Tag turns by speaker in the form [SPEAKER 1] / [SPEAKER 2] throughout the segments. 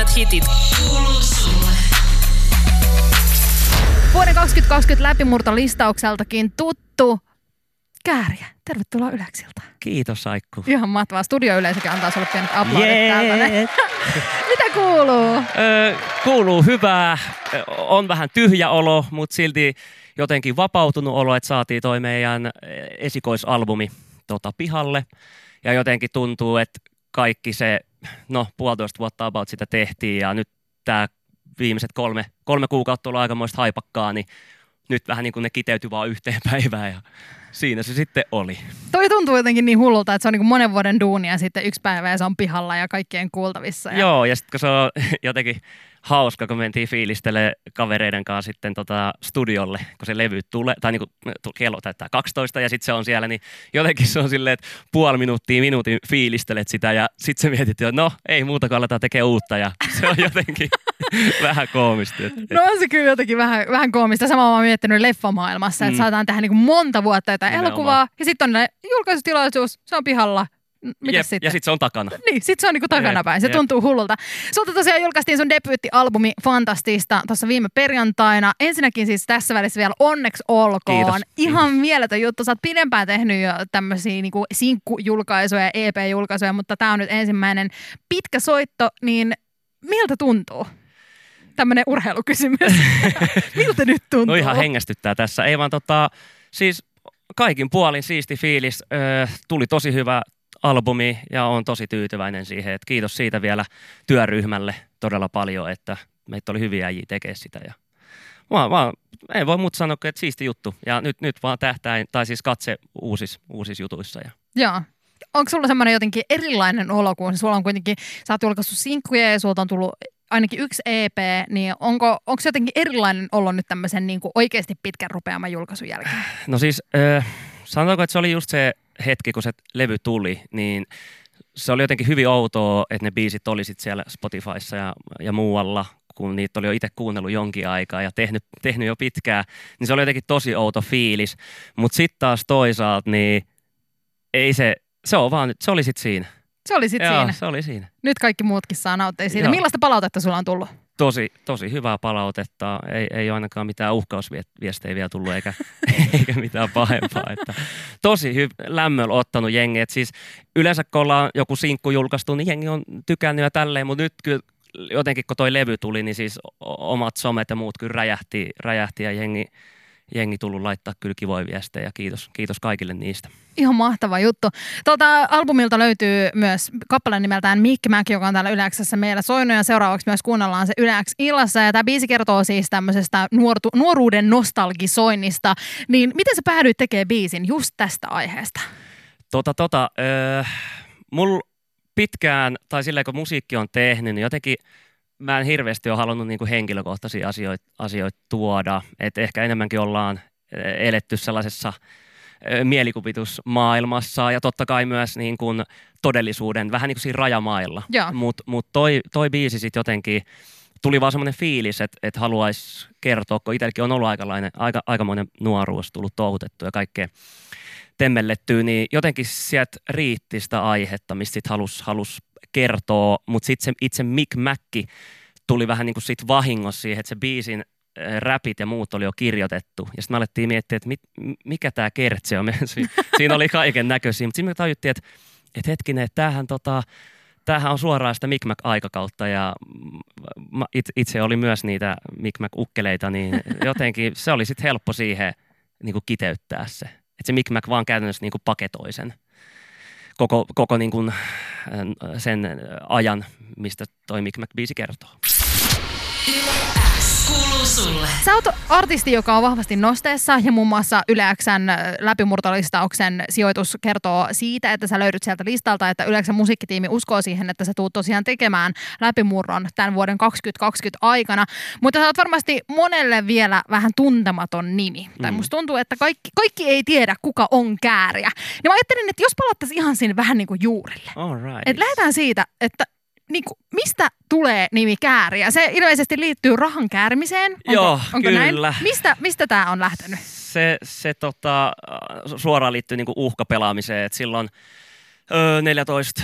[SPEAKER 1] Tärkeimmät hitit kuuluu sulle.
[SPEAKER 2] Vuoden 2020 läpimurtolistaukseltakin tuttu Kääriä. Tervetuloa Yläksiltä.
[SPEAKER 3] Kiitos Aikku.
[SPEAKER 2] Ihan mahtavaa. Studioyleisökin antaa sulle pienet aplodit täältä. Mitä kuuluu?
[SPEAKER 3] Öö, kuuluu hyvää. On vähän tyhjä olo, mutta silti jotenkin vapautunut olo, että saatiin toi meidän esikoisalbumi tota, pihalle. Ja jotenkin tuntuu, että kaikki se, no puolitoista vuotta about sitä tehtiin ja nyt tämä viimeiset kolme, kolme kuukautta on ollut aikamoista haipakkaa, niin nyt vähän niin kuin ne kiteytyi vaan yhteen päivään ja siinä se sitten oli.
[SPEAKER 2] Toi tuntuu jotenkin niin hullulta, että se on niin monen vuoden duunia sitten yksi päivä ja se on pihalla ja kaikkien kuultavissa. Ja...
[SPEAKER 3] Joo, ja sitten kun se on jotenkin hauska, kun mentiin fiilistele kavereiden kanssa sitten tota studiolle, kun se levy tulee, tai niin kuin kello täyttää 12 ja sitten se on siellä, niin jotenkin se on silleen, että puoli minuuttia, minuutin fiilistelet sitä ja sitten se mietit, että no ei muuta kuin aletaan tekemään uutta ja se on jotenkin vähän koomista. Et, et,
[SPEAKER 2] No on se kyllä jotenkin vähän, vähän koomista. Samaa mä oon miettinyt leffamaailmassa, että
[SPEAKER 3] Mm.
[SPEAKER 2] saadaan tehdä niin monta vuotta jotain
[SPEAKER 3] Nimenomaan.
[SPEAKER 2] elokuvaa ja sitten on julkaisutilaisuus, se on pihalla. Mitäs
[SPEAKER 3] jep,
[SPEAKER 2] sitten?
[SPEAKER 3] ja sitten se on takana.
[SPEAKER 2] Niin, sit se on niinku takanapäin. Se
[SPEAKER 3] Jep,
[SPEAKER 2] tuntuu hullulta. Sulta tosiaan julkaistiin sun debyyttialbumi Fantastista tuossa viime perjantaina. Ensinnäkin siis tässä välissä vielä onneksi olkoon.
[SPEAKER 3] Kiitos.
[SPEAKER 2] Ihan mieletön juttu. Sä oot pidempään tehnyt jo tämmöisiä niinku sinkkujulkaisuja ja EP-julkaisuja, mutta tämä on nyt ensimmäinen pitkä soitto, niin miltä tuntuu? Tämmöinen urheilukysymys. miltä nyt tuntuu?
[SPEAKER 3] No ihan hengästyttää tässä. Ei vaan tota, siis kaikin puolin siisti fiilis. Öö, tuli tosi hyvä albumi ja on tosi tyytyväinen siihen. Et kiitos siitä vielä työryhmälle todella paljon, että meitä oli hyviä äijiä tekee sitä. Ja vaan, vaan, ei voi muuta sanoa, että siisti juttu. Ja nyt, nyt vaan tähtäin, tai siis katse uusis, uusis jutuissa. Ja
[SPEAKER 2] Joo. Onko sulla semmoinen jotenkin erilainen olo, kun sulla on kuitenkin, sä oot julkaissut sinkkuja ja sulta on tullut ainakin yksi EP, niin onko, onko se jotenkin erilainen olo nyt tämmöisen niin kuin oikeasti pitkän rupeaman julkaisun jälkeen?
[SPEAKER 3] No siis, äh, sanotaanko, että se oli just se hetki, kun se levy tuli, niin se oli jotenkin hyvin outoa, että ne biisit oli sit siellä Spotifyssa ja, ja muualla, kun niitä oli jo itse kuunnellut jonkin aikaa ja tehnyt, tehnyt jo pitkään, niin se oli jotenkin tosi outo fiilis. Mutta sitten taas toisaalta, niin ei se, se on vaan, se oli sitten siinä.
[SPEAKER 2] Se oli sitten siinä.
[SPEAKER 3] se oli siinä.
[SPEAKER 2] Nyt kaikki muutkin saa nauttia siitä.
[SPEAKER 3] Joo.
[SPEAKER 2] Millaista palautetta sulla on tullut?
[SPEAKER 3] Tosi, tosi hyvää palautetta. Ei, ei ainakaan mitään uhkausviestejä vielä tullut eikä, eikä mitään pahempaa. Että tosi hy- lämmöllä ottanut jengi. Et siis yleensä kun ollaan joku sinkku julkaistu, niin jengi on tykännyt ja tälleen, mutta nyt kyllä jotenkin kun toi levy tuli, niin siis omat somet ja muut kyllä räjähti, räjähti ja jengi, jengi tullut laittaa kyllä kivoja viestejä. Kiitos, kiitos kaikille niistä.
[SPEAKER 2] Ihan mahtava juttu. Tuolta albumilta löytyy myös kappale nimeltään Mick Mac, joka on täällä Yläksessä meillä soinut ja seuraavaksi myös kuunnellaan se Yläks illassa. Ja tämä biisi kertoo siis tämmöisestä nuortu, nuoruuden nostalgisoinnista. Niin miten sä päädyit tekemään biisin just tästä aiheesta?
[SPEAKER 3] Tota, tota, öö, mulla pitkään, tai silleen kun musiikki on tehnyt, niin jotenkin mä en hirveästi ole halunnut niinku henkilökohtaisia asioita, asioita tuoda. Et ehkä enemmänkin ollaan ö, eletty sellaisessa ö, mielikuvitusmaailmassa ja totta kai myös niin kuin todellisuuden, vähän niin kuin siinä rajamailla. Mutta mut toi, toi biisi sitten jotenkin, tuli vaan semmoinen fiilis, että et haluaisi kertoa, kun itselläkin on ollut aikalainen, aika, aikamoinen nuoruus tullut touhutettu ja kaikkea temmellettyä, niin jotenkin sieltä riitti sitä aihetta, mistä sitten halus, halus kertoa, mutta sitten se itse Mick Macki tuli vähän niin kuin siitä vahingossa siihen, että se biisin äh, räpit ja muut oli jo kirjoitettu. Ja sitten me alettiin miettiä, että mit, mikä tämä kertse on. Si- Siinä oli kaiken näköisiä, mutta sitten me tajuttiin, että, että hetkinen, että tämähän, tota, tämähän on suoraan sitä Mick Mac-aikakautta ja mä itse, oli myös niitä Mick Mac-ukkeleita, niin jotenkin se oli sitten helppo siihen niin kuin kiteyttää se. Että se Mick Mac vaan käytännössä niin kuin paketoi sen koko, koko niin kuin, äh, sen ajan, mistä toi Mick Mac-biisi kertoo.
[SPEAKER 1] Kuuluu sulle.
[SPEAKER 2] Sä oot artisti, joka on vahvasti nosteessa ja muun muassa Yleäksän läpimurtolistauksen sijoitus kertoo siitä, että sä löydyt sieltä listalta, että Yleäksän musiikkitiimi uskoo siihen, että sä tuut tosiaan tekemään läpimurron tämän vuoden 2020 aikana. Mutta sä oot varmasti monelle vielä vähän tuntematon nimi. Mm. Tai musta tuntuu, että kaikki, kaikki ei tiedä, kuka on kääriä. Niin mä ajattelin, että jos palattaisiin ihan sinne vähän niin kuin juurille.
[SPEAKER 3] All right.
[SPEAKER 2] Et lähdetään siitä, että niinku, mistä tulee nimi kääriä? Se ilmeisesti liittyy rahan käärimiseen. Onko,
[SPEAKER 3] Joo,
[SPEAKER 2] onko
[SPEAKER 3] kyllä.
[SPEAKER 2] Näin? Mistä, mistä tämä on lähtenyt?
[SPEAKER 3] se, se tota, suoraan liittyy niinku uhkapelaamiseen, että silloin öö, 14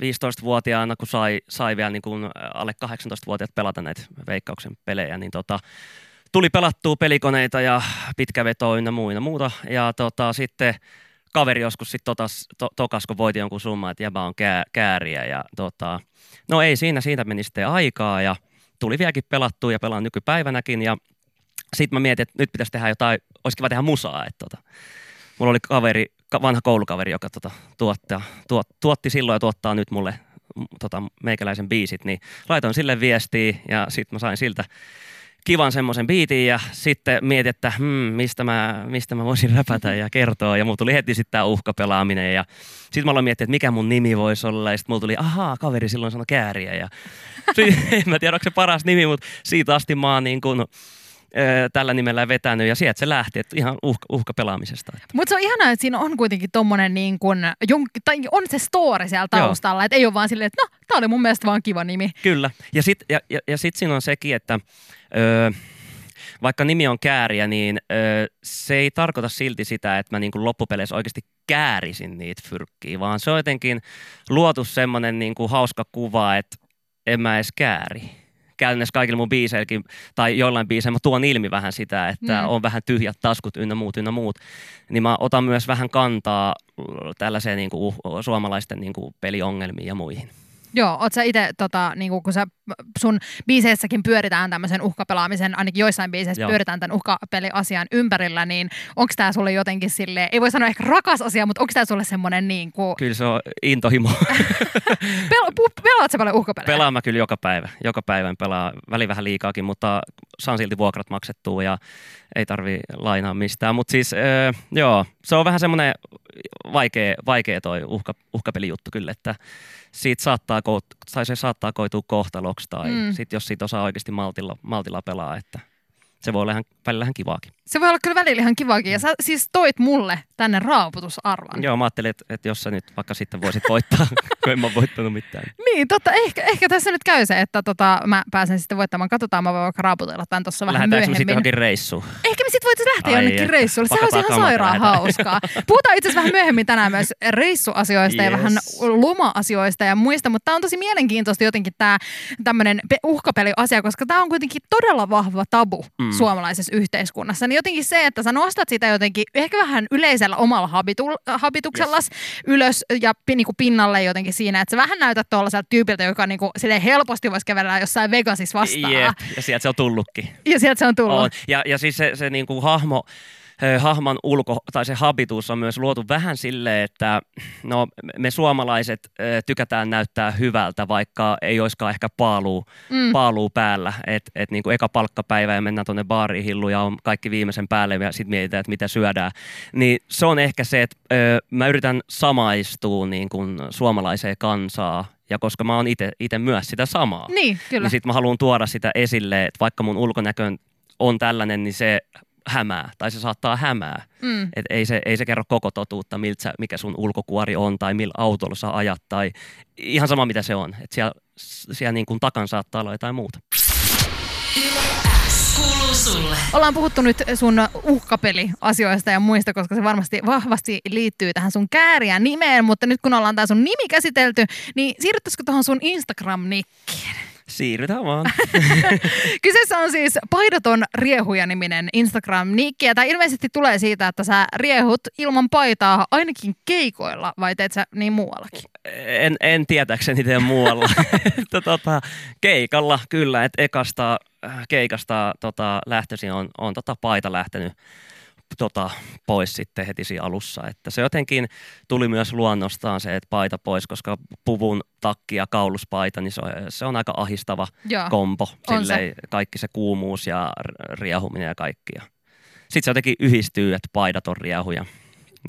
[SPEAKER 3] 15-vuotiaana, kun sai, sai vielä niin kuin alle 18-vuotiaat pelata näitä veikkauksen pelejä, niin tota, tuli pelattua pelikoneita ja pitkävetoa ynnä muina muuta. Ja tota, sitten kaveri joskus sitten totas, to, tokas, kun voitin jonkun summan, että jäbä on kää, kääriä. Ja tota, no ei siinä, siitä meni sitten aikaa ja tuli vieläkin pelattua ja pelaan nykypäivänäkin. Ja sitten mä mietin, että nyt pitäisi tehdä jotain, olisi kiva tehdä musaa. Että tota, mulla oli kaveri, vanha koulukaveri, joka tota, tuotta, tuot, tuotti silloin ja tuottaa nyt mulle tota, meikäläisen biisit, niin laitoin sille viestiä ja sitten mä sain siltä kivan semmoisen biitin ja sitten mietin, että hmm, mistä, mä, mistä mä voisin räpätä ja kertoa. Ja mulla tuli heti sitten tämä uhkapelaaminen ja sitten mä aloin miettiä, että mikä mun nimi voisi olla. Ja sitten mulla tuli, ahaa, kaveri silloin sanoi kääriä. Ja sit, en mä tiedä, onko se paras nimi, mutta siitä asti mä oon niin kuin, tällä nimellä vetänyt ja sieltä se lähti, että ihan uhka, uhkapelaamisesta.
[SPEAKER 2] Mutta se on ihanaa, että siinä on kuitenkin tommonen niin kuin, tai on se story siellä taustalla, että ei ole vaan silleen, että no, tää oli mun mielestä vaan kiva nimi.
[SPEAKER 3] Kyllä, ja sitten ja, ja, ja sit siinä on sekin, että öö, vaikka nimi on kääriä, niin öö, se ei tarkoita silti sitä, että mä niin kuin loppupeleissä oikeasti käärisin niitä fyrkkiä, vaan se on jotenkin luotu semmoinen niin kuin hauska kuva, että en mä edes kääri käytännössä kaikilla mun biiseilläkin, tai joillain biiseillä mä tuon ilmi vähän sitä, että mm. on vähän tyhjät taskut ynnä muut ynnä muut. Niin mä otan myös vähän kantaa tällaiseen niin kuin, suomalaisten niin kuin, peliongelmiin ja muihin.
[SPEAKER 2] Joo, oot sä itse, tota, niinku, kun sä sun biiseissäkin pyöritään tämmöisen uhkapelaamisen, ainakin joissain biiseissä Joo. pyöritään tämän uhkapeliasian ympärillä, niin onko tämä sulle jotenkin sille ei voi sanoa ehkä rakas asia, mutta onko tämä sulle semmoinen niin kuin...
[SPEAKER 3] Kyllä se on intohimo.
[SPEAKER 2] Pel- pelaat sä paljon uhkapelejä?
[SPEAKER 3] Pelaan mä kyllä joka päivä. Joka päivä pelaa väli vähän liikaakin, mutta saan silti vuokrat maksettua ja ei tarvi lainaa mistään. Mutta siis öö, joo, se on vähän semmoinen vaikea, vaikea toi uhka, uhkapelijuttu kyllä, että siitä saattaa, tai se saattaa koitua kohtaloksi tai mm. sit jos siitä osaa oikeasti maltilla, maltilla pelaa, että se voi olla ihan, välillä ihan kivaakin.
[SPEAKER 2] Se voi olla kyllä välillä ihan kivaakin. Ja sä siis toit mulle tänne raaputusarvan.
[SPEAKER 3] Joo, mä ajattelin, että, että jos sä nyt vaikka sitten voisit voittaa, kun en mä voittanut mitään.
[SPEAKER 2] Niin, totta. Ehkä, ehkä tässä nyt käy se, että tota, mä pääsen sitten voittamaan. Katsotaan, mä voin vaikka raaputella tämän tuossa vähän myöhemmin.
[SPEAKER 3] Lähdetäänkö sitten johonkin reissuun?
[SPEAKER 2] Ehkä me sitten voitaisiin lähteä Ai jonnekin että. reissuun. Se olisi ihan sairaan hauskaa. Puhutaan itse asiassa vähän myöhemmin tänään myös reissuasioista yes. ja vähän loma-asioista ja muista, mutta tämä on tosi mielenkiintoista jotenkin tämä tämmöinen uhkapeli-asia, koska tämä on kuitenkin todella vahva tabu mm. suomalaisessa yhteiskunnassa. Niin jotenkin se, että sä nostat sitä jotenkin ehkä vähän yleisellä omalla habitu, habituksella yes. ylös ja niin kuin pinnalle jotenkin siinä, että sä vähän näytät tuollaiselta tyypiltä, joka niin kuin, helposti voisi kävellä jossain Vegasissa vastaan. Jep.
[SPEAKER 3] Ja sieltä se on tullutkin.
[SPEAKER 2] Ja sieltä se on tullut. On.
[SPEAKER 3] Ja, ja siis se, se niin kuin hahmo, hahman ulko, tai se habitus on myös luotu vähän silleen, että no, me suomalaiset tykätään näyttää hyvältä, vaikka ei olisikaan ehkä paaluu, mm. paaluu päällä. Että et niin eka palkkapäivä ja mennään tuonne baariin hillu ja on kaikki viimeisen päälle ja sitten mietitään, että mitä syödään. Niin se on ehkä se, että ö, mä yritän samaistua niin kuin suomalaiseen kansaa ja koska mä oon itse myös sitä samaa,
[SPEAKER 2] niin, kyllä.
[SPEAKER 3] niin sitten mä haluan tuoda sitä esille, että vaikka mun ulkonäkö on tällainen, niin se hämää tai se saattaa hämää. Mm. Et ei, se, ei se kerro koko totuutta, miltä, mikä sun ulkokuori on tai millä autolla sä ajat tai ihan sama mitä se on. Et siellä siellä niin kuin takan saattaa olla jotain muuta.
[SPEAKER 2] Ollaan puhuttu nyt sun uhkapeliasioista ja muista, koska se varmasti vahvasti liittyy tähän sun kääriä nimeen, mutta nyt kun ollaan tää sun nimi käsitelty, niin siirryttäisikö tuohon sun Instagram-nikkiin?
[SPEAKER 3] Siirrytään vaan.
[SPEAKER 2] Kyseessä on siis Paidaton riehuja-niminen Instagram-nikki. Ja tämä ilmeisesti tulee siitä, että sä riehut ilman paitaa ainakin keikoilla, vai teet sä niin muuallakin?
[SPEAKER 3] En, en tietääkseni tee muualla. tota, keikalla kyllä, että ekasta äh, keikasta tota, lähtöisin on, on tota paita lähtenyt tota, pois sitten heti siinä alussa. Että se jotenkin tuli myös luonnostaan se, että paita pois, koska puvun takki ja kauluspaita, niin se on, se on aika ahistava Joo, kompo. Silleen, se. Kaikki se kuumuus ja riehuminen ja kaikki. Sitten se jotenkin yhdistyy, että paidat on riehuja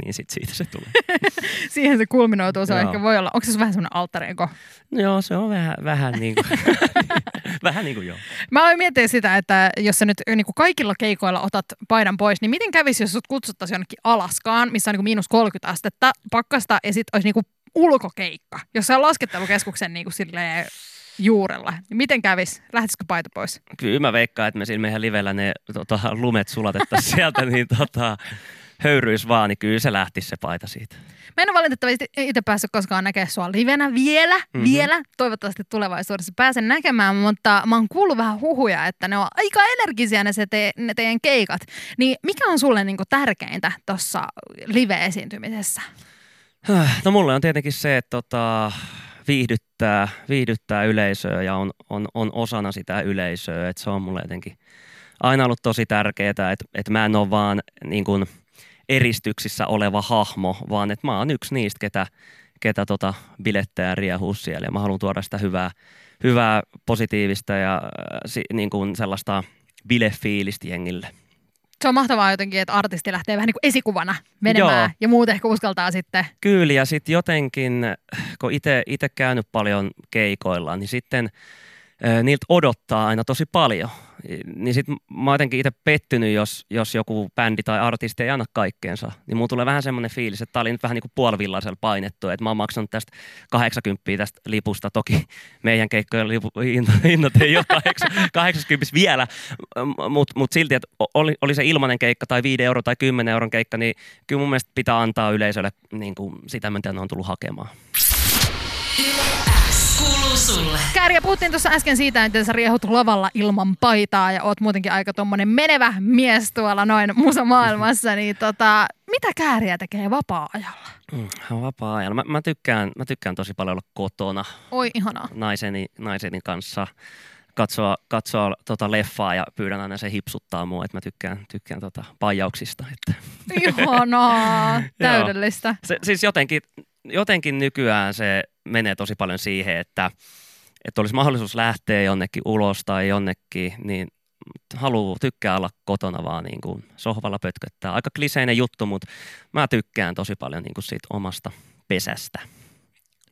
[SPEAKER 3] niin sit siitä se tulee.
[SPEAKER 2] Siihen se kulminoituu, se on ehkä voi olla. Onko se vähän semmoinen altareko?
[SPEAKER 3] No joo, se on vähän, vähän niin kuin, vähän niin kuin joo.
[SPEAKER 2] Mä aloin miettiä sitä, että jos sä nyt niin kuin kaikilla keikoilla otat paidan pois, niin miten kävisi, jos sut kutsuttaisiin jonnekin Alaskaan, missä on niin kuin miinus 30 astetta pakkasta ja sitten olisi niin kuin ulkokeikka, jossa on laskettelukeskuksen niin kuin silleen juurella. Niin miten kävis? Lähtisikö paita pois?
[SPEAKER 3] Kyllä mä veikkaan, että me siinä meidän livellä ne tota, lumet sulatettaisiin sieltä, niin tota, höyryis vaan, niin kyllä se lähti se paita siitä.
[SPEAKER 2] Mä en ole valitettavasti itse päässyt koskaan näkemään sua livenä vielä, mm-hmm. vielä. Toivottavasti tulevaisuudessa pääsen näkemään, mutta mä oon kuullut vähän huhuja, että ne on aika energisiä ne, se te, ne teidän keikat. Niin mikä on sulle niinku tärkeintä tuossa live-esiintymisessä?
[SPEAKER 3] No mulle on tietenkin se, että tota, viihdyttää, viihdyttää yleisöä ja on, on, on osana sitä yleisöä. Että se on mulle jotenkin aina ollut tosi tärkeää, että, että mä en ole vaan niin kuin eristyksissä oleva hahmo, vaan että mä oon yksi niistä, ketä, ketä tota bilettää ja riehuu siellä. Ja mä haluan tuoda sitä hyvää, hyvää positiivista ja äh, niin kuin sellaista bilefiilistä jengille.
[SPEAKER 2] Se on mahtavaa jotenkin, että artisti lähtee vähän niin kuin esikuvana menemään Joo. ja muut ehkä uskaltaa sitten.
[SPEAKER 3] Kyllä ja sitten jotenkin, kun itse käynyt paljon keikoilla, niin sitten niiltä odottaa aina tosi paljon niin sit mä oon jotenkin itse pettynyt, jos, jos joku bändi tai artisti ei anna kaikkeensa. Niin mulla tulee vähän semmoinen fiilis, että tää oli nyt vähän niin kuin puolivillaisella painettu, että mä oon maksanut tästä 80 tästä lipusta. Toki meidän keikkojen lipu, hinnat ei ole 80 vielä, mutta mut silti, että oli, oli se ilmainen keikka tai 5 euro tai 10 euron keikka, niin kyllä mun mielestä pitää antaa yleisölle niin kuin sitä, mitä ne on tullut hakemaan
[SPEAKER 2] sulle. Kääriä, puhuttiin tuossa äsken siitä, että sä riehut lavalla ilman paitaa ja oot muutenkin aika tommonen menevä mies tuolla noin maailmassa, niin tota, mitä Kääriä tekee vapaa-ajalla?
[SPEAKER 3] Mm, vapaa-ajalla. Mä, mä, tykkään, mä tykkään tosi paljon olla kotona.
[SPEAKER 2] Oi ihanaa.
[SPEAKER 3] Naiseni, naiseni kanssa katsoa, katsoa tota leffaa ja pyydän aina se hipsuttaa mua, että mä tykkään, tykkään tota paijauksista. Että.
[SPEAKER 2] Ihanaa, täydellistä.
[SPEAKER 3] se, siis jotenkin, jotenkin nykyään se menee tosi paljon siihen, että, että olisi mahdollisuus lähteä jonnekin ulos tai jonnekin, niin haluaa, tykkää olla kotona vaan niin kuin sohvalla pötköttää. Aika kliseinen juttu, mutta mä tykkään tosi paljon niin kuin siitä omasta pesästä.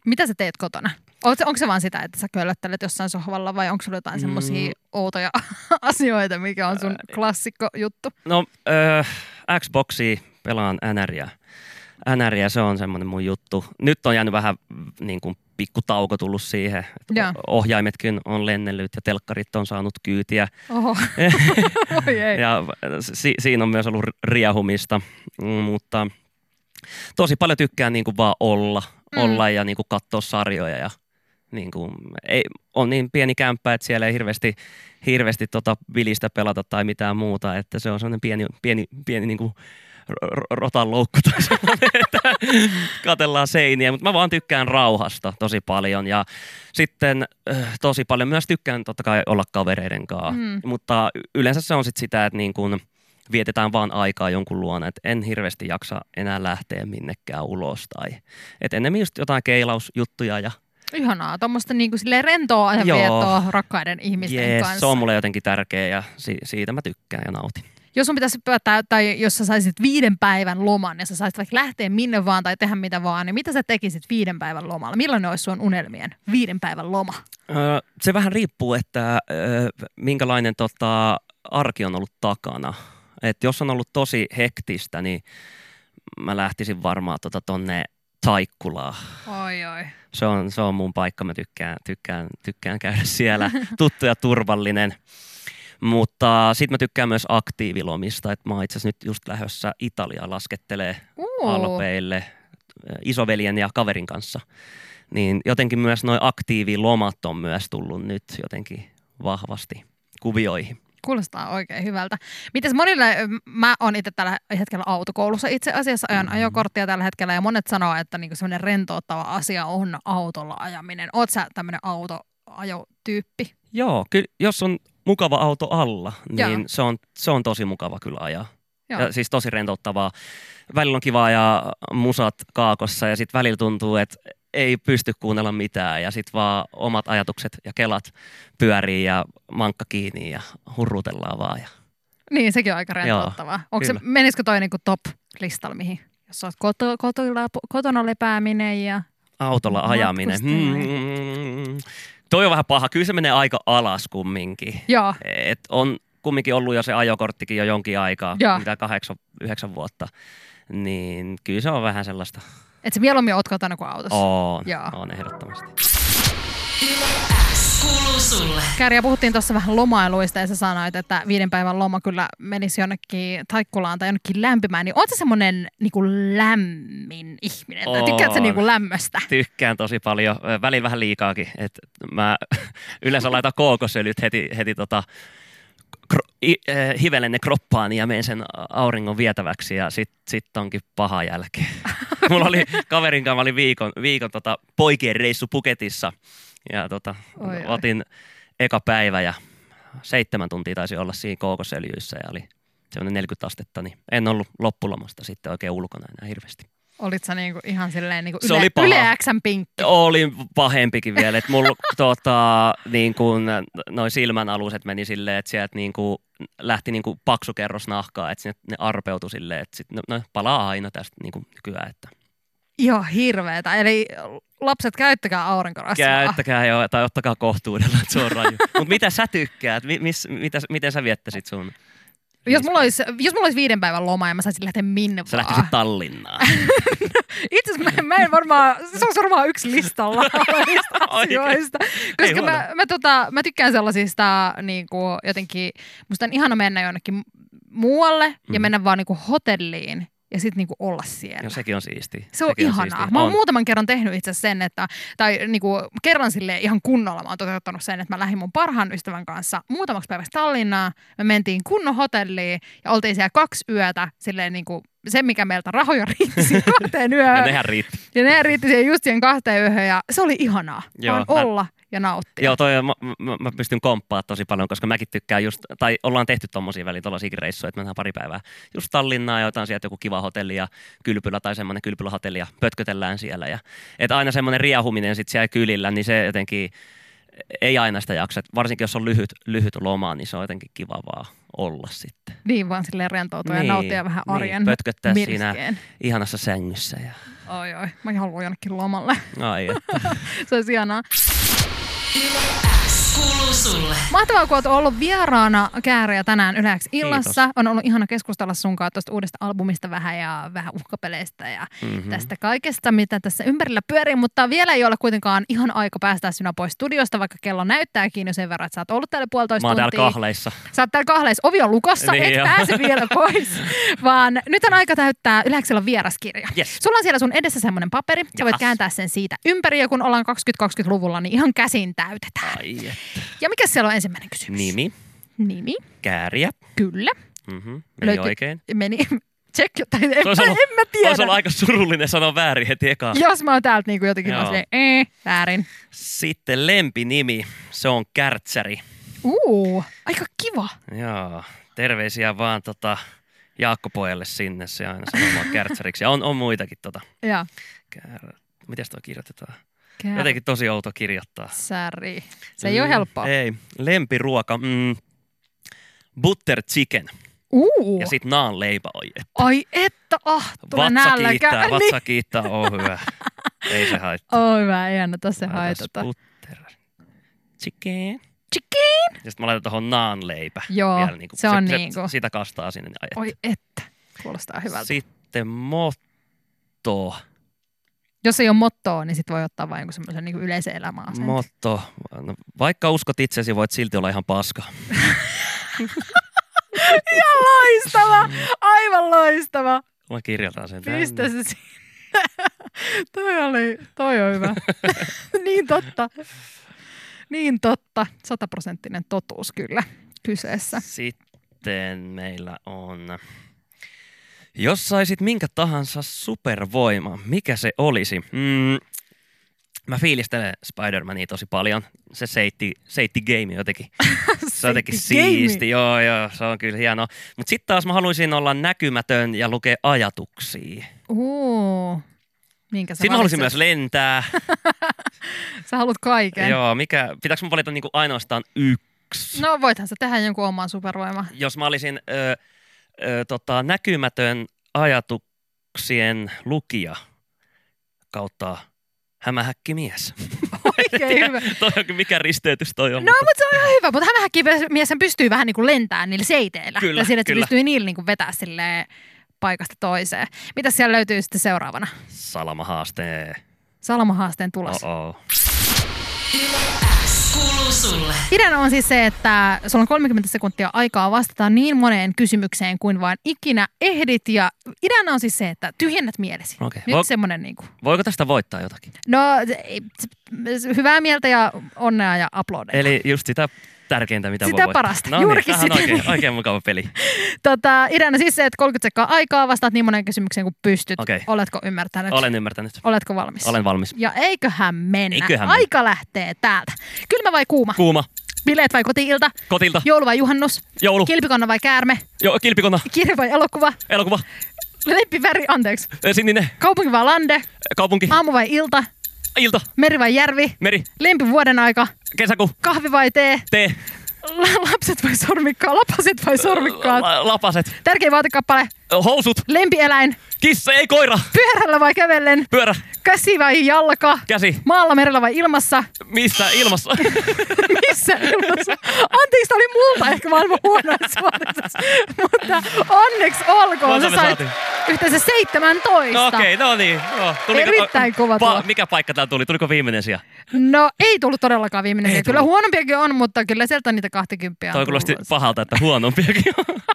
[SPEAKER 2] Mitä sä teet kotona? Onko, se vaan sitä, että sä köllöttelet jossain sohvalla vai onko sulla jotain mm. semmoisia outoja asioita, mikä on sun klassikko juttu?
[SPEAKER 3] No, äh, Xboxia pelaan NRiä NR, se on semmoinen mun juttu. Nyt on jäänyt vähän niin kuin pikku tauko tullut siihen. Ja. Ohjaimetkin on lennellyt ja telkkarit on saanut kyytiä.
[SPEAKER 2] Oho. Oi ei.
[SPEAKER 3] ja si- siinä on myös ollut riehumista, mm, mutta tosi paljon tykkään niin kuin vaan olla, mm. olla ja niin kuin katsoa sarjoja ja niin kuin, ei, on niin pieni kämppä, että siellä ei hirveästi, hirveästi tota vilistä pelata tai mitään muuta, että se on sellainen pieni, pieni, pieni niin kuin rotan loukku tai katellaan seiniä, mutta mä vaan tykkään rauhasta tosi paljon ja sitten äh, tosi paljon myös tykkään totta kai olla kavereiden kanssa, mm. mutta yleensä se on sit sitä, että niin kun vietetään vaan aikaa jonkun luona, että en hirveästi jaksa enää lähteä minnekään ulos tai että enemmän just jotain keilausjuttuja ja
[SPEAKER 2] Ihanaa, tuommoista niinku rentoa ajanviettoa rakkaiden ihmisten yes, kanssa.
[SPEAKER 3] se on mulle jotenkin tärkeä ja si- siitä mä tykkään ja nautin.
[SPEAKER 2] Jos sun pitäisi päättää, tai jos sä saisit viiden päivän loman ja sä saisit vaikka lähteä minne vaan tai tehdä mitä vaan, niin mitä sä tekisit viiden päivän lomalla? Millainen olisi sun unelmien viiden päivän loma?
[SPEAKER 3] Öö, se vähän riippuu, että öö, minkälainen tota, arki on ollut takana. Et jos on ollut tosi hektistä, niin mä lähtisin varmaan tota tonne Taikkulaa.
[SPEAKER 2] Oi, oi.
[SPEAKER 3] Se on, se on mun paikka, mä tykkään, tykkään, tykkään käydä siellä. Tuttu ja turvallinen. Mutta sitten mä tykkään myös aktiivilomista, että mä oon itse nyt just lähdössä Italia laskettelee uh. Alpeille isoveljen ja kaverin kanssa. Niin jotenkin myös noin aktiivilomat on myös tullut nyt jotenkin vahvasti kuvioihin.
[SPEAKER 2] Kuulostaa oikein hyvältä. Mites monille, mä oon itse tällä hetkellä autokoulussa itse asiassa, ajan mm-hmm. ajokorttia tällä hetkellä ja monet sanoo, että niinku semmoinen rentouttava asia on autolla ajaminen. Oot sä tämmöinen autoajotyyppi?
[SPEAKER 3] Joo, kyllä jos on mukava auto alla, niin se on, se on tosi mukava kyllä ajaa. Joo. Ja siis tosi rentouttavaa. Välillä on kiva ja musat kaakossa ja sitten välillä tuntuu, että ei pysty kuunnella mitään ja sitten vaan omat ajatukset ja kelat pyörii ja mankka kiinni ja hurrutellaan vaan. Ja...
[SPEAKER 2] Niin, sekin on aika rentouttavaa. Onko se, menisikö toi niinku top-listalla mihin? Jos olet koto, kotona, kotona lepääminen ja
[SPEAKER 3] autolla ajaminen. Hmm. Toi on vähän paha. Kyllä se menee aika alas kumminkin.
[SPEAKER 2] Joo.
[SPEAKER 3] Et on kumminkin ollut jo se ajokorttikin jo jonkin aikaa, Joo. mitä kahdeksan, yhdeksän vuotta. Niin kyllä se on vähän sellaista.
[SPEAKER 2] Että se mieluummin oot kotona kuin autossa.
[SPEAKER 3] On, Joo. on ehdottomasti.
[SPEAKER 1] Kuuluu sulle.
[SPEAKER 2] Kärjä, puhuttiin tuossa vähän lomailuista ja sä sanoit, että viiden päivän loma kyllä menisi jonnekin Taikkulaan tai jonnekin lämpimään. Niin oot sä semmonen niinku lämmin ihminen? Tai tykkäätkö sä
[SPEAKER 3] Oon.
[SPEAKER 2] niinku lämmöstä?
[SPEAKER 3] Tykkään tosi paljon, välillä vähän liikaakin. Et mä yleensä laitan kookosöljyt heti, heti tota, kro, i, äh, hivelen ne kroppaani ja menen sen auringon vietäväksi ja sit, sit onkin paha jälkeen. Mulla oli kaverin kanssa, mä olin viikon, viikon tota, poikien reissu Puketissa ja tota,
[SPEAKER 2] Oi, oi.
[SPEAKER 3] otin eka päivä ja seitsemän tuntia taisi olla siinä kookosöljyissä ja oli semmoinen 40 astetta, niin en ollut loppulomasta sitten oikein ulkona enää hirveästi.
[SPEAKER 2] Olit sä niinku ihan silleen niinku
[SPEAKER 3] Se
[SPEAKER 2] yle,
[SPEAKER 3] oli paha.
[SPEAKER 2] yle pinkki?
[SPEAKER 3] Oli pahempikin vielä, että mulla tota, niin kuin, noi silmän aluset meni silleen, että sieltä niin kuin, lähti niin kuin paksu kerros nahkaa, että ne arpeutui silleen, että sit, no, no, palaa aina tästä niin kuin nykyään, että
[SPEAKER 2] Ihan hirveetä. Eli lapset, käyttäkää aurinkorasvaa.
[SPEAKER 3] käyttäkää jo tai ottakaa kohtuudella, että se on raju. Mutta mitä sä tykkäät? Mi- miss, mitä, miten sä viettäisit sun?
[SPEAKER 2] Jos mulla, olisi, jos mulla olisi viiden päivän loma ja mä saisin lähteä minne
[SPEAKER 3] Sä
[SPEAKER 2] vaan.
[SPEAKER 3] lähtisit Tallinnaan.
[SPEAKER 2] Itse asiassa mä, mä en varmaan, se olisi varmaan yksi listalla asioista. Koska mä, mä, tota, mä tykkään sellaisista niin kuin jotenkin, musta on ihana mennä jonnekin muualle ja
[SPEAKER 3] Mm.
[SPEAKER 2] mennä vaan niin kuin hotelliin ja sitten niin kuin olla siellä.
[SPEAKER 3] No sekin on siisti.
[SPEAKER 2] Se on
[SPEAKER 3] sekin
[SPEAKER 2] ihanaa.
[SPEAKER 3] siistiä.
[SPEAKER 2] Mä oon
[SPEAKER 3] On.
[SPEAKER 2] muutaman kerran tehnyt itse sen, että, tai niinku, kerran sille ihan kunnolla mä oon toteuttanut sen, että mä lähdin mun parhaan ystävän kanssa muutamaksi päiväksi Tallinnaan. Me mentiin kunnon hotelliin ja oltiin siellä kaksi yötä silleen niinku, se, mikä meiltä rahoja riitti kahteen yöhön.
[SPEAKER 3] Ja nehän riitti.
[SPEAKER 2] ja ne riitti siihen just siihen kahteen yöhön ja se oli ihanaa.
[SPEAKER 3] Joo,
[SPEAKER 2] vaan
[SPEAKER 3] mä-
[SPEAKER 2] olla ja nauttia.
[SPEAKER 3] Joo, toi, mä, mä, mä, pystyn komppaa tosi paljon, koska mäkin tykkään just, tai ollaan tehty tommosia väliin tollasiakin reissuja, että mennään pari päivää just Tallinnaan ja otetaan sieltä joku kiva hotelli ja kylpylä tai semmoinen kylpylähotelli ja pötkötellään siellä. Ja, et aina semmoinen riehuminen sit siellä kylillä, niin se jotenkin ei aina sitä jaksa. Et varsinkin jos on lyhyt, lyhyt loma, niin se on jotenkin kiva vaan olla sitten.
[SPEAKER 2] Niin vaan silleen rentoutua ja
[SPEAKER 3] Niin,
[SPEAKER 2] nauttia vähän
[SPEAKER 3] niin,
[SPEAKER 2] arjen
[SPEAKER 3] pötköttää siinä. Ihanassa sängyssä. Ja,
[SPEAKER 2] Oi oi, mä haluan jonnekin lomalle.
[SPEAKER 3] ai, että.
[SPEAKER 2] se olisi ihanaa. Feel.
[SPEAKER 1] Kuuluu sulle.
[SPEAKER 2] Mahtavaa, kun olet ollut vieraana Kääriä tänään Yleäks illassa.
[SPEAKER 3] Kiitos.
[SPEAKER 2] On ollut ihana keskustella sun kanssa tuosta uudesta albumista vähän ja vähän uhkapeleistä ja
[SPEAKER 3] Mhm.
[SPEAKER 2] mm-hmm. tästä kaikesta, mitä tässä ympärillä pyörii. Mutta vielä ei ole kuitenkaan ihan aika päästä sinä pois studiosta, vaikka kello näyttääkin jo sen verran, että sä oot ollut täällä puolitoista
[SPEAKER 3] Mä oon täällä
[SPEAKER 2] tuntia.
[SPEAKER 3] kahleissa.
[SPEAKER 2] Sä oot täällä kahleissa, ovi on lukossa,
[SPEAKER 3] Niin
[SPEAKER 2] et
[SPEAKER 3] jo.
[SPEAKER 2] pääse vielä pois. Vaan nyt on aika täyttää Yleäksellä vieraskirja.
[SPEAKER 3] Yes.
[SPEAKER 2] Sulla on siellä sun edessä semmoinen paperi, sä voit kääntää sen siitä ympäri ja kun ollaan 2020-luvulla, niin ihan käsin täytetään.
[SPEAKER 3] Ai, että.
[SPEAKER 2] Ja mikä siellä on ensimmäinen kysymys?
[SPEAKER 3] Nimi,
[SPEAKER 2] Nimi,
[SPEAKER 3] kääriä.
[SPEAKER 2] kyllä.
[SPEAKER 3] Mm-hmm. Meni
[SPEAKER 2] Löytyy-
[SPEAKER 3] oikein.
[SPEAKER 2] Meni, check, tai en, mä,
[SPEAKER 3] ollut-
[SPEAKER 2] en mä tiedä.
[SPEAKER 3] Olisi ollut aika surullinen sanoa väärin heti eka.
[SPEAKER 2] Jos mä oon täältä niinku jotenkin
[SPEAKER 3] Joo.
[SPEAKER 2] silleen, ee, väärin.
[SPEAKER 3] Sitten lempinimi, se on Kärtsäri.
[SPEAKER 2] Uu, aika kiva.
[SPEAKER 3] Joo, terveisiä vaan tota Jaakko pojalle sinne, se aina sanoo Kärtsäriksi. Ja on, on muitakin tota.
[SPEAKER 2] Ja,
[SPEAKER 3] Kär... Miten toi kirjoitetaan?
[SPEAKER 2] Kär,
[SPEAKER 3] Jotenkin tosi outo kirjoittaa.
[SPEAKER 2] säri. Se ei ole helppoa.
[SPEAKER 3] Ei, lempiruoka. Mm, butter chicken
[SPEAKER 2] Uu,
[SPEAKER 3] ja sit naan leipä. Oi, et.
[SPEAKER 2] ai että, ah, tulee
[SPEAKER 3] Vatsa kiittää,
[SPEAKER 2] Niin.
[SPEAKER 3] vatsa kiittää, on hyvä. Ei se haittaa.
[SPEAKER 2] Oi hyvä, ei anneta se haitata.
[SPEAKER 3] Butter chicken.
[SPEAKER 2] Chicken.
[SPEAKER 3] Ja sitten mä laitan tuohon naan leipä.
[SPEAKER 2] Joo,
[SPEAKER 3] vielä niinku.
[SPEAKER 2] se on niinku.
[SPEAKER 3] Sitä kastaa sinne. Ai, et.
[SPEAKER 2] Oi että, kuulostaa hyvältä.
[SPEAKER 3] Sitten motto.
[SPEAKER 2] Jos ei ole mottoa, niin sit voi ottaa vain jonkun semmoisen niin yleisen elämän asenteen.
[SPEAKER 3] Motto. No, vaikka uskot itsesi, voit silti olla ihan paska.
[SPEAKER 2] Ihan loistava, aivan loistava.
[SPEAKER 3] Mä kirjoitan sen tänne.
[SPEAKER 2] Pistä se sinne. toi, oli, toi on hyvä. niin totta. Niin totta. Sataprosenttinen totuus kyllä kyseessä.
[SPEAKER 3] Sitten meillä on... Jos saisit minkä tahansa supervoima, mikä se olisi? Mm, mä fiilistelen Spider-Mania tosi paljon. Se seitti, seitti game jotenkin. Se on jotenkin siisti, joo joo, se on kyllä hienoa. Mutta sitten taas mä haluaisin olla näkymätön ja lukea ajatuksia.
[SPEAKER 2] Uu. Minkä sä
[SPEAKER 3] Sitten mä haluaisin myös lentää.
[SPEAKER 2] Sä haluat kaiken.
[SPEAKER 3] Joo, mikä, pitääkö mun valita niinku ainoastaan yksi?
[SPEAKER 2] No voithan sä tehdä jonkun oman supervoiman.
[SPEAKER 3] Jos mä olisin ö, ö, tota, näkymätön ajatuksien lukija kautta hämähäkkimies.
[SPEAKER 2] Oikein hyvä.
[SPEAKER 3] toi on mikä risteytys toi on.
[SPEAKER 2] No, mutta se on ihan hyvä, mutta hämähäkkimies pystyy vähän niin kuin lentämään niillä seiteillä.
[SPEAKER 3] Kyllä,
[SPEAKER 2] ja sillä, että se
[SPEAKER 3] kyllä.
[SPEAKER 2] pystyy niillä niin kuin vetää silleen paikasta toiseen. Mitä siellä löytyy sitten seuraavana?
[SPEAKER 3] Salamahaaste.
[SPEAKER 2] Salamahaasteen tulos.
[SPEAKER 3] Oh-oh.
[SPEAKER 1] Kuuluu sulle.
[SPEAKER 2] Ideana on siis se, että sulla on 30 sekuntia aikaa vastata niin moneen kysymykseen kuin vain ikinä ehdit. Ja ideana on siis se, että tyhjennät mielesi.
[SPEAKER 3] Okei.
[SPEAKER 2] Nyt
[SPEAKER 3] Vo-
[SPEAKER 2] semmoinen niin kuin.
[SPEAKER 3] Voiko tästä voittaa jotakin?
[SPEAKER 2] No, hyvää mieltä ja onnea ja aplodeja.
[SPEAKER 3] Eli just sitä tärkeintä, mitä
[SPEAKER 2] Sitä
[SPEAKER 3] voi voittaa.
[SPEAKER 2] parasta,
[SPEAKER 3] No
[SPEAKER 2] juurikin
[SPEAKER 3] niin, tämähän on
[SPEAKER 2] sitä.
[SPEAKER 3] oikein, oikein mukava peli.
[SPEAKER 2] Tota, ideana siis se, että 30 sekkaa aikaa vastaat niin moneen kysymykseen kuin pystyt.
[SPEAKER 3] Okei.
[SPEAKER 2] Oletko ymmärtänyt?
[SPEAKER 3] Olen ymmärtänyt.
[SPEAKER 2] Oletko valmis?
[SPEAKER 3] Olen valmis.
[SPEAKER 2] Ja eiköhän mennä.
[SPEAKER 3] Eiköhän mennä.
[SPEAKER 2] Aika lähtee täältä. Kylmä vai kuuma?
[SPEAKER 3] Kuuma.
[SPEAKER 2] Bileet vai kotiilta?
[SPEAKER 3] Kotilta.
[SPEAKER 2] Joulu vai juhannus?
[SPEAKER 3] Joulu.
[SPEAKER 2] Kilpikonna vai käärme?
[SPEAKER 3] Jo, kilpikonna.
[SPEAKER 2] Kirja vai elokuva?
[SPEAKER 3] Elokuva.
[SPEAKER 2] Lempiväri, anteeksi.
[SPEAKER 3] Sininen.
[SPEAKER 2] Kaupunki vai lande?
[SPEAKER 3] Kaupunki.
[SPEAKER 2] Aamu vai ilta?
[SPEAKER 3] Ilta.
[SPEAKER 2] Meri vai järvi?
[SPEAKER 3] Meri.
[SPEAKER 2] Lempi vuoden aika?
[SPEAKER 3] Kesäkuu.
[SPEAKER 2] Kahvi vai tee?
[SPEAKER 3] Tee.
[SPEAKER 2] La- lapset vai sormikkaat? Lapaset vai sormikkaat?
[SPEAKER 3] La- lapaset.
[SPEAKER 2] Tärkein vaatekappale?
[SPEAKER 3] Housut.
[SPEAKER 2] Lempieläin?
[SPEAKER 3] Kissa, ei koira.
[SPEAKER 2] Pyörällä vai kävellen?
[SPEAKER 3] Pyörä.
[SPEAKER 2] Käsi vai jalka?
[SPEAKER 3] Käsi.
[SPEAKER 2] Maalla, merellä vai ilmassa?
[SPEAKER 3] Missä ilmassa?
[SPEAKER 2] Missä ilmassa? Anteeksi, tämä oli multa ehkä maailman huonoin suoritus. Mutta onneksi olkoon. Sä sait yhteensä 17.
[SPEAKER 3] No okei, no niin. No,
[SPEAKER 2] Erittäin kova tulos.
[SPEAKER 3] Mikä paikka täällä tuli? Tuliko viimeinen sija?
[SPEAKER 2] No ei tullut todellakaan viimeinen.
[SPEAKER 3] Ei
[SPEAKER 2] Ei kyllä huonompiakin on, mutta kyllä sieltä niitä 20 on
[SPEAKER 3] Toi kuulosti pahalta, että huonompiakin on.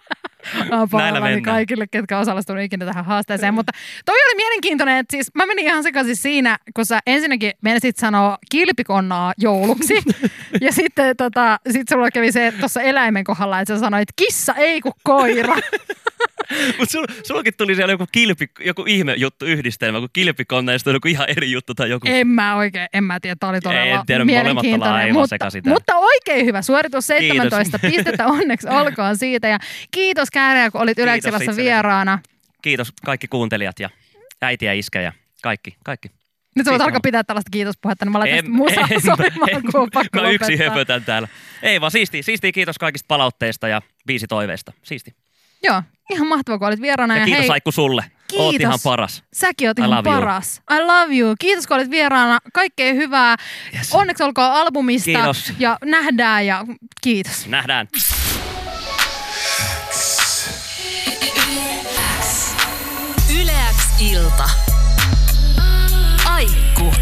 [SPEAKER 2] Pahoillani
[SPEAKER 3] mennään.
[SPEAKER 2] kaikille, ketkä on osallistunut ikinä tähän haasteeseen. Mutta toi oli mielenkiintoinen, että siis mä menin ihan sekaisin siinä, kun sä ensinnäkin menisit sanoa kilpikonnaa jouluksi. ja sitten tota, sit sulla kävi se tuossa eläimen kohdalla, että sä sanoit kissa ei kun koira.
[SPEAKER 3] Mutta sul, sullakin tuli siellä joku, kilpi, joku ihme juttu yhdistelmä, kun kilpikonna ja sitten joku ihan eri juttu tai joku.
[SPEAKER 2] en mä oikein, en mä tiedä, tää oli todella
[SPEAKER 3] En tiedä,
[SPEAKER 2] mielenkiintoinen. Mutta, mutta oikein hyvä suoritus, 17
[SPEAKER 3] Kiitos.
[SPEAKER 2] pistettä, onneksi olkoon siitä. Ja kiitos Kääriä, kun olit
[SPEAKER 3] itsellesi.
[SPEAKER 2] vieraana.
[SPEAKER 3] Kiitos kaikki kuuntelijat ja äiti ja iskä ja kaikki. kaikki.
[SPEAKER 2] Nyt sä voit alkaa pitää tällaista kiitospuhetta, niin mä laitan
[SPEAKER 3] En-
[SPEAKER 2] musaa
[SPEAKER 3] en-
[SPEAKER 2] soimaan,
[SPEAKER 3] en-
[SPEAKER 2] kun on pakko
[SPEAKER 3] Mä yksin höpötän täällä. Ei vaan siistiä, siistiä kiitos kaikista palautteista ja viisi toiveista. Siisti.
[SPEAKER 2] Joo, ihan mahtavaa, kun olit vieraana.
[SPEAKER 3] Ja
[SPEAKER 2] Ja,
[SPEAKER 3] kiitos
[SPEAKER 2] hei,
[SPEAKER 3] Aikku sulle. Oot
[SPEAKER 2] Kiitos.
[SPEAKER 3] ihan paras.
[SPEAKER 2] säkin oot
[SPEAKER 3] I
[SPEAKER 2] ihan
[SPEAKER 3] you.
[SPEAKER 2] paras. I love you. Kiitos, kun olit vieraana. Kaikkea hyvää.
[SPEAKER 3] Yes.
[SPEAKER 2] Onneksi olkoon albumista.
[SPEAKER 3] Kiitos.
[SPEAKER 2] Ja nähdään ja kiitos.
[SPEAKER 3] Nähdään.
[SPEAKER 1] Yleäks ilta. Aikku.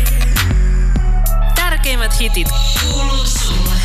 [SPEAKER 1] Tärkeimmät hitit kuuluu sulle.